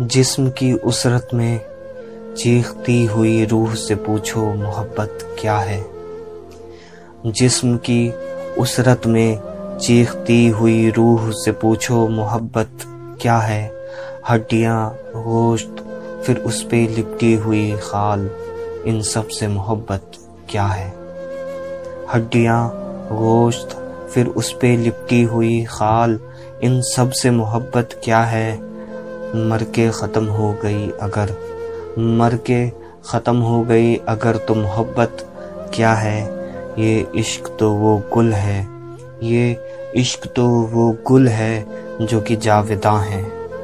जिस्म की उसरत में चीखती हुई रूह से पूछो, मोहब्बत क्या है? जिस्म की उसरत में चीखती हुई रूह से पूछो, मोहब्बत क्या है? हड्डियाँ, गोश्त, फिर उस पे लिपटी हुई खाल, इन सबसे मोहब्बत क्या है? हड्डियाँ, गोश्त, फिर उस पे लिपटी हुई खाल, इन सबसे मोहब्बत क्या है? मर के ख़त्म हो गई अगर। मर के ख़त्म हो गई अगर तो मोहब्बत क्या है? ये इश्क तो वो गुल है। ये इश्क तो वो गुल है जो कि जाविदा हैं।